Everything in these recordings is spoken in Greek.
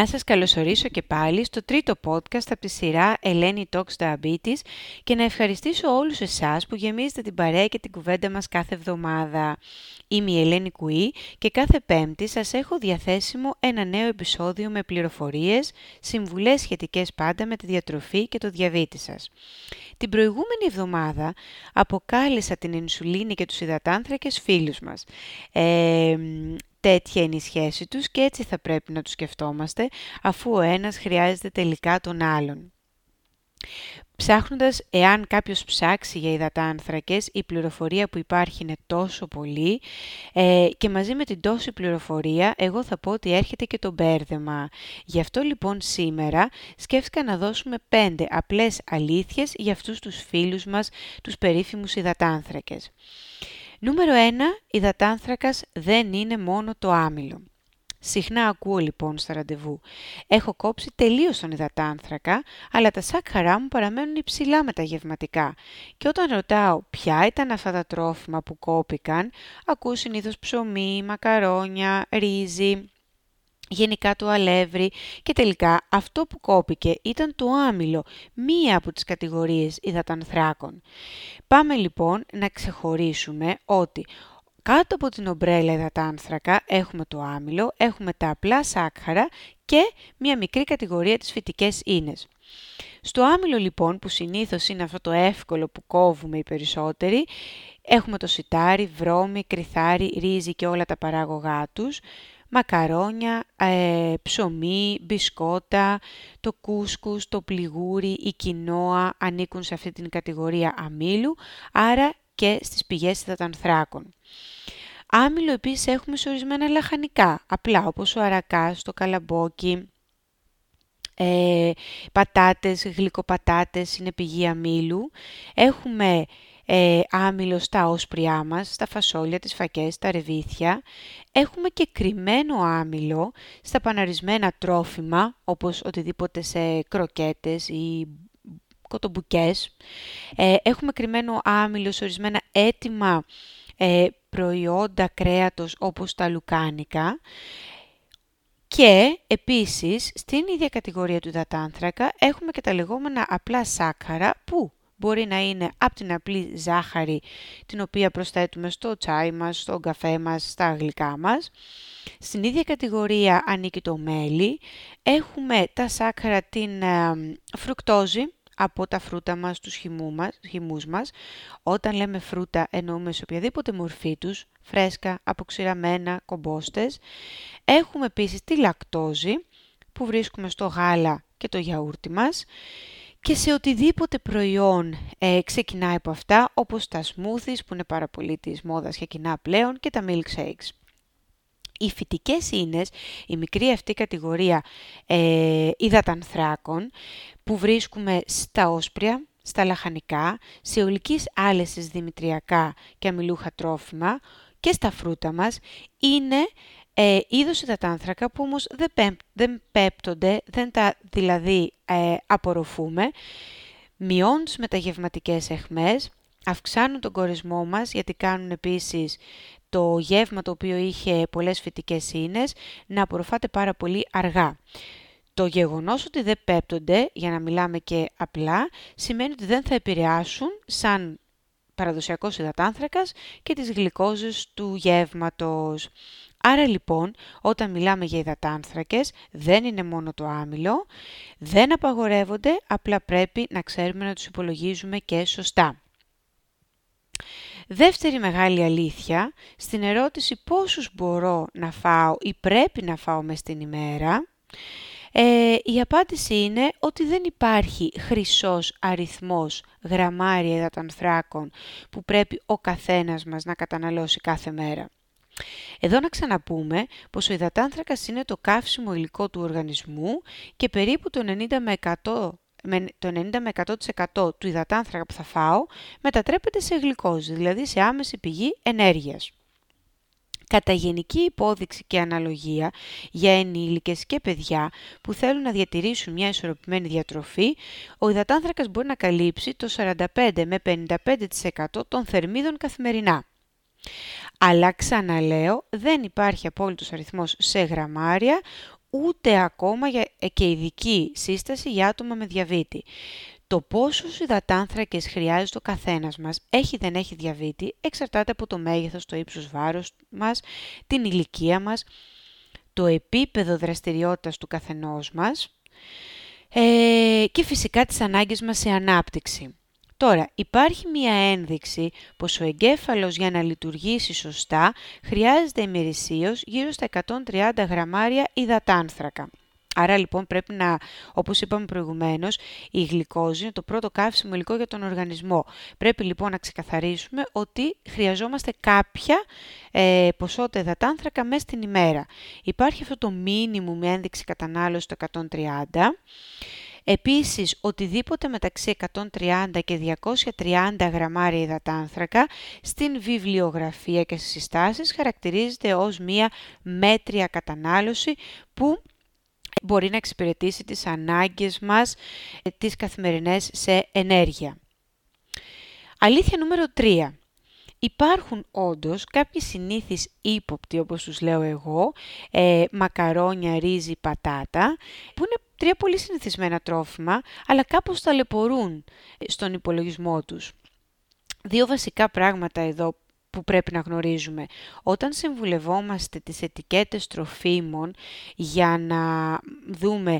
Να σας καλωσορίσω και πάλι στο τρίτο podcast από τη σειρά Ελένη Talks Diabetes και να ευχαριστήσω όλους εσάς που γεμίζετε την παρέα και την κουβέντα μας κάθε εβδομάδα. Είμαι η Ελένη Κουή και κάθε πέμπτη σας έχω διαθέσιμο ένα νέο επεισόδιο με πληροφορίες, συμβουλές σχετικές πάντα με τη διατροφή και το διαβήτη σας. Την προηγούμενη εβδομάδα αποκάλυψα την ενσουλίνη και τους υδατάνθρακες φίλους μας. Ε, τέτοια είναι η σχέση τους και έτσι θα πρέπει να τους σκεφτόμαστε, αφού ο ένας χρειάζεται τελικά τον άλλον. Ψάχνοντας εάν κάποιος ψάξει για υδατάνθρακες, η πληροφορία που υπάρχει είναι τόσο πολύ ε, και μαζί με την τόση πληροφορία εγώ θα πω ότι έρχεται και το μπέρδεμα. Γι' αυτό λοιπόν σήμερα σκέφτηκα να δώσουμε πέντε απλές αλήθειες για αυτούς τους φίλους μας, τους περίφημους υδατάνθρακες. Νούμερο 1. Υδατάνθρακας δεν είναι μόνο το άμυλο. Συχνά ακούω λοιπόν στα ραντεβού. Έχω κόψει τελείως τον υδατάνθρακα, αλλά τα σάκχαρά μου παραμένουν υψηλά με τα γευματικά. Και όταν ρωτάω ποια ήταν αυτά τα τρόφιμα που κόπηκαν, ακούω συνήθως ψωμί, μακαρόνια, ρύζι, γενικά το αλεύρι και τελικά αυτό που κόπηκε ήταν το άμυλο, μία από τις κατηγορίες υδατανθράκων. Πάμε λοιπόν να ξεχωρίσουμε ότι κάτω από την ομπρέλα υδατάνθρακα έχουμε το άμυλο, έχουμε τα απλά σάκχαρα και μία μικρή κατηγορία της φυτικές ίνες. Στο άμυλο λοιπόν που συνήθως είναι αυτό το εύκολο που κόβουμε οι περισσότεροι, έχουμε το σιτάρι, βρώμη, κρυθάρι, ρύζι και όλα τα παράγωγά τους, μακαρόνια, ε, ψωμί, μπισκότα, το κούσκους, το πληγούρι, η κοινόα ανήκουν σε αυτή την κατηγορία αμύλου, άρα και στις πηγές υδατανθράκων. Άμυλο επίσης έχουμε σε ορισμένα λαχανικά, απλά όπως ο αρακάς, το καλαμπόκι, ε, πατάτες, γλυκοπατάτες είναι πηγή αμύλου. Έχουμε ε, άμυλο στα όσπριά μας, στα φασόλια, τις φακές, τα ρεβίθια. Έχουμε και κρυμμένο άμυλο στα παναρισμένα τρόφιμα, όπως οτιδήποτε σε κροκέτες ή κοτομπουκές. Ε, έχουμε κρυμμένο άμυλο σε ορισμένα έτοιμα ε, προϊόντα κρέατος όπως τα λουκάνικα. Και επίσης στην ίδια κατηγορία του υδατάνθρακα έχουμε και τα λεγόμενα απλά σάκχαρα που μπορεί να είναι από την απλή ζάχαρη την οποία προσθέτουμε στο τσάι μας, στο καφέ μας, στα γλυκά μας. Στην ίδια κατηγορία ανήκει το μέλι. Έχουμε τα σάκχαρα την ε, φρουκτόζη από τα φρούτα μας, τους χυμού μας, χυμούς μας. Όταν λέμε φρούτα εννοούμε σε οποιαδήποτε μορφή τους, φρέσκα, αποξηραμένα, κομπόστες. Έχουμε επίσης τη λακτόζη που βρίσκουμε στο γάλα και το γιαούρτι μας και σε οτιδήποτε προϊόν ε, ξεκινάει από αυτά, όπως τα smoothies που είναι πάρα πολύ της μόδας και κοινά πλέον και τα milkshakes. Οι φυτικές ίνες, η μικρή αυτή κατηγορία ε, υδατανθράκων που βρίσκουμε στα όσπρια, στα λαχανικά, σε ολικής άλεσης δημητριακά και αμυλούχα τρόφιμα και στα φρούτα μας, είναι ε, είδος υδατάνθρακα που όμως δεν, δεν πέπτονται, δεν τα δηλαδή ε, απορροφούμε, μειώνουν τις μεταγευματικές εχμές, αυξάνουν τον κορισμό μας γιατί κάνουν επίσης το γεύμα το οποίο είχε πολλές φυτικές ίνες να απορροφάται πάρα πολύ αργά. Το γεγονός ότι δεν πέπτονται, για να μιλάμε και απλά, σημαίνει ότι δεν θα επηρεάσουν σαν παραδοσιακός υδατάνθρακας και τις γλυκόζες του γεύματος. Άρα λοιπόν, όταν μιλάμε για υδατάνθρακες, δεν είναι μόνο το άμυλο, δεν απαγορεύονται, απλά πρέπει να ξέρουμε να τους υπολογίζουμε και σωστά. Δεύτερη μεγάλη αλήθεια, στην ερώτηση πόσους μπορώ να φάω ή πρέπει να φάω μες την ημέρα, ε, η απάντηση είναι ότι δεν υπάρχει χρυσός αριθμός γραμμάρια υδατανθράκων που πρέπει ο καθένας μας να καταναλώσει κάθε μέρα. Εδώ να ξαναπούμε πως ο υδατάνθρακας είναι το καύσιμο υλικό του οργανισμού και περίπου το 90 με 100 το 90 με 100% του υδατάνθρακα που θα φάω μετατρέπεται σε γλυκόζη, δηλαδή σε άμεση πηγή ενέργειας. Κατά γενική υπόδειξη και αναλογία για ενήλικες και παιδιά που θέλουν να διατηρήσουν μια ισορροπημένη διατροφή, ο υδατάνθρακας μπορεί να καλύψει το 45 με 55% των θερμίδων καθημερινά. Αλλά ξαναλέω, δεν υπάρχει απόλυτος αριθμός σε γραμμάρια, ούτε ακόμα για, ε, και ειδική σύσταση για άτομα με διαβήτη. Το πόσο υδατάνθρακες χρειάζεται ο καθένας μας, έχει δεν έχει διαβήτη, εξαρτάται από το μέγεθος, το ύψος βάρος μας, την ηλικία μας, το επίπεδο δραστηριότητας του καθενός μας ε, και φυσικά τις ανάγκες μας σε ανάπτυξη. Τώρα, υπάρχει μία ένδειξη πως ο εγκέφαλος για να λειτουργήσει σωστά χρειάζεται ημερησίως γύρω στα 130 γραμμάρια υδατάνθρακα. Άρα λοιπόν πρέπει να, όπως είπαμε προηγουμένως, η γλυκόζη είναι το πρώτο καύσιμο υλικό για τον οργανισμό. Πρέπει λοιπόν να ξεκαθαρίσουμε ότι χρειαζόμαστε κάποια ε, ποσότητα υδατάνθρακα μέσα στην ημέρα. Υπάρχει αυτό το μήνυμο με ένδειξη κατανάλωσης το 130. Επίσης, οτιδήποτε μεταξύ 130 και 230 γραμμάρια υδατάνθρακα στην βιβλιογραφία και στις συστάσεις χαρακτηρίζεται ως μία μέτρια κατανάλωση που μπορεί να εξυπηρετήσει τις ανάγκες μας, ε, τις καθημερινές σε ενέργεια. Αλήθεια νούμερο 3. Υπάρχουν όντως κάποιοι συνήθεις ύποπτοι, όπως τους λέω εγώ, ε, μακαρόνια, ρύζι, πατάτα, που είναι τρία πολύ συνηθισμένα τρόφιμα, αλλά κάπως ταλαιπωρούν στον υπολογισμό τους. Δύο βασικά πράγματα εδώ που πρέπει να γνωρίζουμε. Όταν συμβουλευόμαστε τις ετικέτες τροφίμων για να δούμε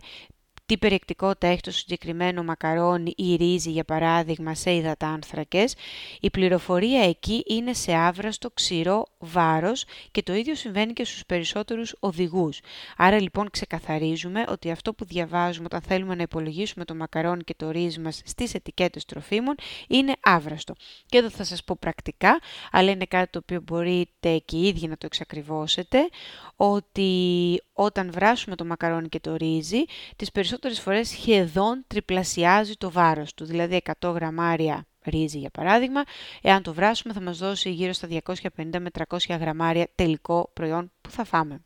τι περιεκτικότητα έχει το συγκεκριμένο μακαρόνι ή ρύζι, για παράδειγμα, σε υδατάνθρακες, η πληροφορία εκεί είναι σε άβραστο, ξηρό βάρος και το ίδιο συμβαίνει και στους περισσότερους οδηγούς. Άρα λοιπόν ξεκαθαρίζουμε ότι αυτό που διαβάζουμε όταν θέλουμε να υπολογίσουμε το μακαρόνι και το ρύζι μας στις ετικέτες τροφίμων είναι άβραστο. Και εδώ θα σας πω πρακτικά, αλλά είναι κάτι το οποίο μπορείτε και οι ίδιοι να το εξακριβώσετε, ότι όταν βράσουμε το μακαρόνι και το ρύζι, τις περισσότερες φορές σχεδόν τριπλασιάζει το βάρος του, δηλαδή 100 γραμμάρια ρύζι για παράδειγμα, εάν το βράσουμε θα μας δώσει γύρω στα 250 με 300 γραμμάρια τελικό προϊόν που θα φάμε.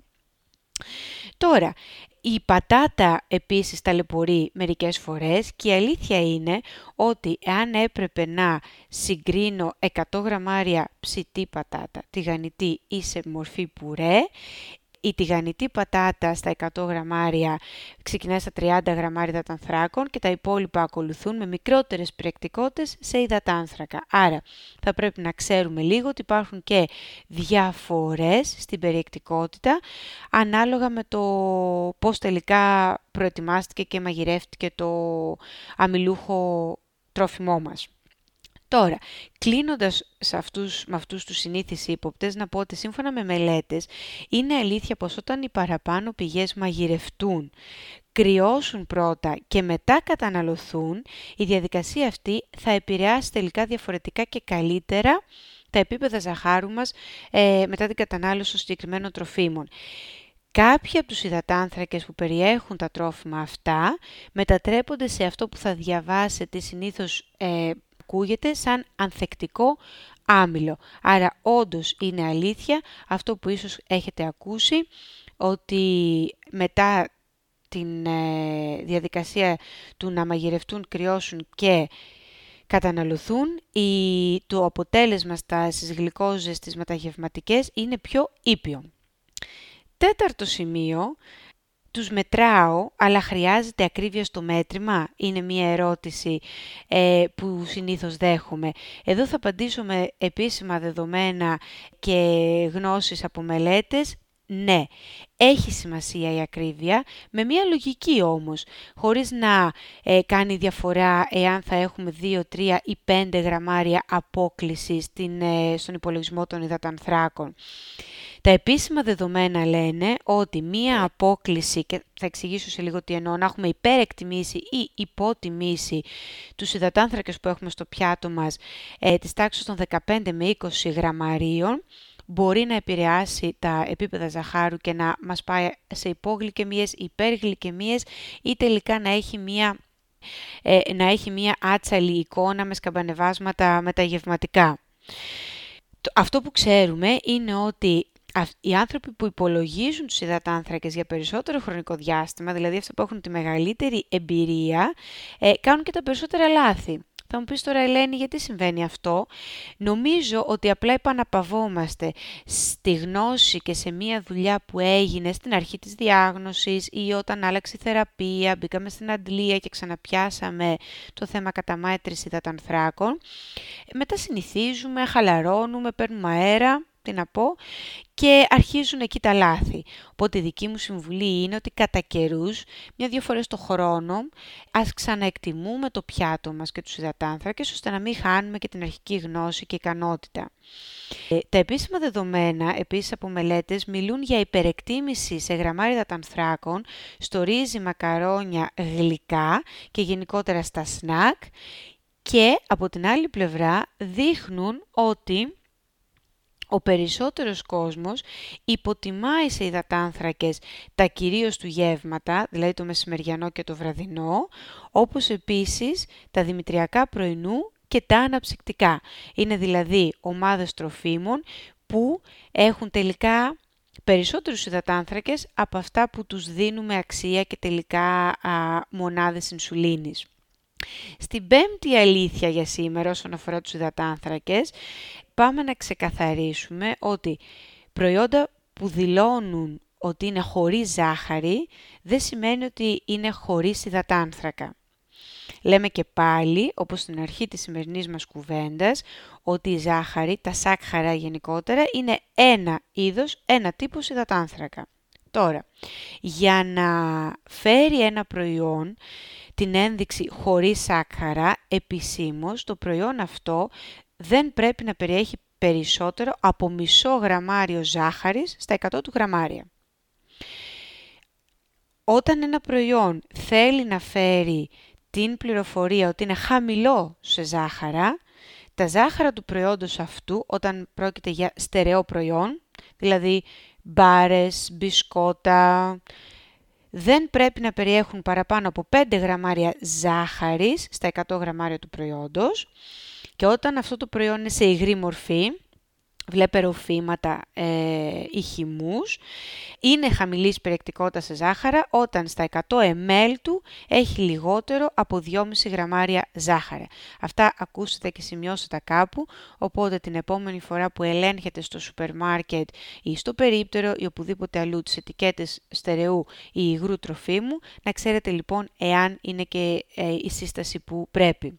Τώρα, η πατάτα επίσης ταλαιπωρεί μερικές φορές και η αλήθεια είναι ότι εάν έπρεπε να συγκρίνω 100 γραμμάρια ψητή πατάτα, τηγανιτή ή σε μορφή πουρέ, η τηγανιτή πατάτα στα 100 γραμμάρια ξεκινάει στα 30 γραμμάρια υδατανθράκων και τα υπόλοιπα ακολουθούν με μικρότερες περιεκτικότητες σε υδατάνθρακα. Άρα θα πρέπει να ξέρουμε λίγο ότι υπάρχουν και διαφορές στην περιεκτικότητα ανάλογα με το πώς τελικά προετοιμάστηκε και μαγειρεύτηκε το αμυλούχο τρόφιμό μας. Τώρα, κλείνοντας σε αυτούς, με αυτούς τους συνήθεις ύποπτες, να πω ότι σύμφωνα με μελέτες, είναι αλήθεια πως όταν οι παραπάνω πηγές μαγειρευτούν, κρυώσουν πρώτα και μετά καταναλωθούν, η διαδικασία αυτή θα επηρεάσει τελικά διαφορετικά και καλύτερα τα επίπεδα ζαχάρου μας ε, μετά την κατανάλωση των συγκεκριμένων τροφίμων. Κάποιοι από τους υδατάνθρακες που περιέχουν τα τρόφιμα αυτά μετατρέπονται σε αυτό που θα διαβάσετε συνήθως ε, ακούγεται σαν ανθεκτικό άμυλο. Άρα όντως είναι αλήθεια αυτό που ίσως έχετε ακούσει, ότι μετά την ε, διαδικασία του να μαγειρευτούν, κρυώσουν και καταναλωθούν, η, το αποτέλεσμα στα, στις γλυκόζες, τις μεταγευματικές, είναι πιο ήπιο. Τέταρτο σημείο τους μετράω, αλλά χρειάζεται ακρίβεια στο μέτρημα, είναι μία ερώτηση ε, που συνήθως δέχομαι. Εδώ θα απαντήσω με επίσημα δεδομένα και γνώσεις από μελέτες. Ναι, έχει σημασία η ακρίβεια, με μία λογική όμως, χωρίς να ε, κάνει διαφορά εάν θα έχουμε 2, 3 ή 5 γραμμάρια απόκλησης στην, ε, στον υπολογισμό των υδατανθράκων. Τα επίσημα δεδομένα λένε ότι μία απόκληση, και θα εξηγήσω σε λίγο τι εννοώ, να έχουμε υπερεκτιμήσει ή υποτιμήσει τους υδατάνθρακες που έχουμε στο πιάτο μας ε, της τάξης των 15 με 20 γραμμαρίων, μπορεί να επηρεάσει τα επίπεδα ζαχάρου και να μας πάει σε υπόγλυκαιμίες, υπεργλυκαιμίες ή τελικά να έχει μία ε, να έχει μία άτσαλη εικόνα με σκαμπανεβάσματα μεταγευματικά. Αυτό που ξέρουμε είναι ότι οι άνθρωποι που υπολογίζουν τους υδατάνθρακες για περισσότερο χρονικό διάστημα, δηλαδή αυτοί που έχουν τη μεγαλύτερη εμπειρία, ε, κάνουν και τα περισσότερα λάθη. Θα μου πεις τώρα Ελένη γιατί συμβαίνει αυτό; Νομίζω ότι απλά επαναπαυόμαστε στη γνώση και σε μία δουλειά που έγινε στην αρχή της διάγνωσης ή όταν άλλαξε η θεραπεία, μπήκαμε στην αντλία και ξαναπιάσαμε το θέμα καταμέτρηση υδατανθράκων. Μετά συνηθίζουμε, χαλαρώνουμε, παίρνουμε αέρα τι να πω, και αρχίζουν εκεί τα λάθη. Οπότε η δική μου συμβουλή είναι ότι κατά καιρούς, μια-δύο φορές το χρόνο, ας ξαναεκτιμούμε το πιάτο μας και τους υδατάνθρακες, ώστε να μην χάνουμε και την αρχική γνώση και ικανότητα. Ε, τα επίσημα δεδομένα, επίσης από μελέτες, μιλούν για υπερεκτίμηση σε γραμμάρια υδατανθράκων, στο ρύζι, μακαρόνια, γλυκά και γενικότερα στα σνακ και από την άλλη πλευρά δείχνουν ότι ο περισσότερος κόσμος υποτιμάει σε υδατάνθρακες τα κυρίως του γεύματα, δηλαδή το μεσημεριανό και το βραδινό, όπως επίσης τα δημητριακά πρωινού και τα αναψυκτικά. Είναι δηλαδή ομάδες τροφίμων που έχουν τελικά περισσότερους υδατάνθρακες από αυτά που τους δίνουμε αξία και τελικά α, μονάδες ινσουλίνης. Στην πέμπτη αλήθεια για σήμερα όσον αφορά τους υδατάνθρακες, πάμε να ξεκαθαρίσουμε ότι προϊόντα που δηλώνουν ότι είναι χωρίς ζάχαρη, δεν σημαίνει ότι είναι χωρίς υδατάνθρακα. Λέμε και πάλι, όπως στην αρχή της σημερινής μας κουβέντας, ότι η ζάχαρη, τα σάκχαρα γενικότερα, είναι ένα είδος, ένα τύπος υδατάνθρακα. Τώρα, για να φέρει ένα προϊόν την ένδειξη χωρίς σάκχαρα, επισήμως το προϊόν αυτό δεν πρέπει να περιέχει περισσότερο από μισό γραμμάριο ζάχαρης στα 100 του γραμμάρια. Όταν ένα προϊόν θέλει να φέρει την πληροφορία ότι είναι χαμηλό σε ζάχαρα, τα ζάχαρα του προϊόντος αυτού, όταν πρόκειται για στερεό προϊόν, δηλαδή μπάρες, μπισκότα, δεν πρέπει να περιέχουν παραπάνω από 5 γραμμάρια ζάχαρης στα 100 γραμμάρια του προϊόντος και όταν αυτό το προϊόν είναι σε υγρή μορφή, βλέπε ροφήματα ε, ή χυμούς, είναι χαμηλής περιεκτικότητας σε ζάχαρα όταν στα 100 ml του έχει λιγότερο από 2,5 γραμμάρια ζάχαρα. Αυτά ακούσατε και σημειώσατε κάπου, οπότε την επόμενη φορά που ελέγχετε στο σούπερ μάρκετ ή στο περίπτερο ή οπουδήποτε αλλού τις ετικέτες στερεού ή υγρού τροφίμου, να ξέρετε λοιπόν εάν είναι και ε, η σύσταση που πρέπει.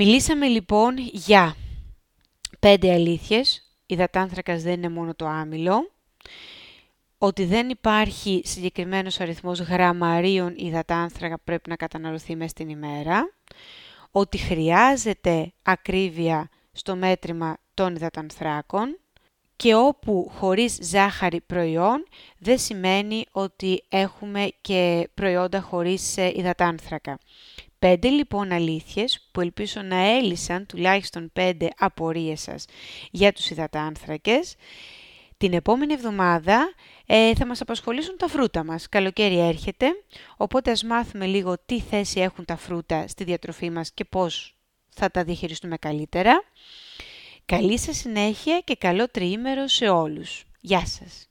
Μιλήσαμε λοιπόν για πέντε αλήθειες. Υδατάνθρακας δεν είναι μόνο το άμυλο. Ότι δεν υπάρχει συγκεκριμένος αριθμός γραμμαρίων υδατάνθρακα πρέπει να καταναλωθεί μέσα στην ημέρα. Ότι χρειάζεται ακρίβεια στο μέτρημα των υδατανθράκων και όπου χωρίς ζάχαρη προϊόν δεν σημαίνει ότι έχουμε και προϊόντα χωρίς ε, υδατάνθρακα. Πέντε λοιπόν αλήθειες που ελπίζω να έλυσαν τουλάχιστον πέντε απορίες σας για τους υδατάνθρακες. Την επόμενη εβδομάδα ε, θα μας απασχολήσουν τα φρούτα μας. Καλοκαίρι έρχεται, οπότε ας μάθουμε λίγο τι θέση έχουν τα φρούτα στη διατροφή μας και πώς θα τα διαχειριστούμε καλύτερα. Καλή σας συνέχεια και καλό τριήμερο σε όλους. Γεια σας!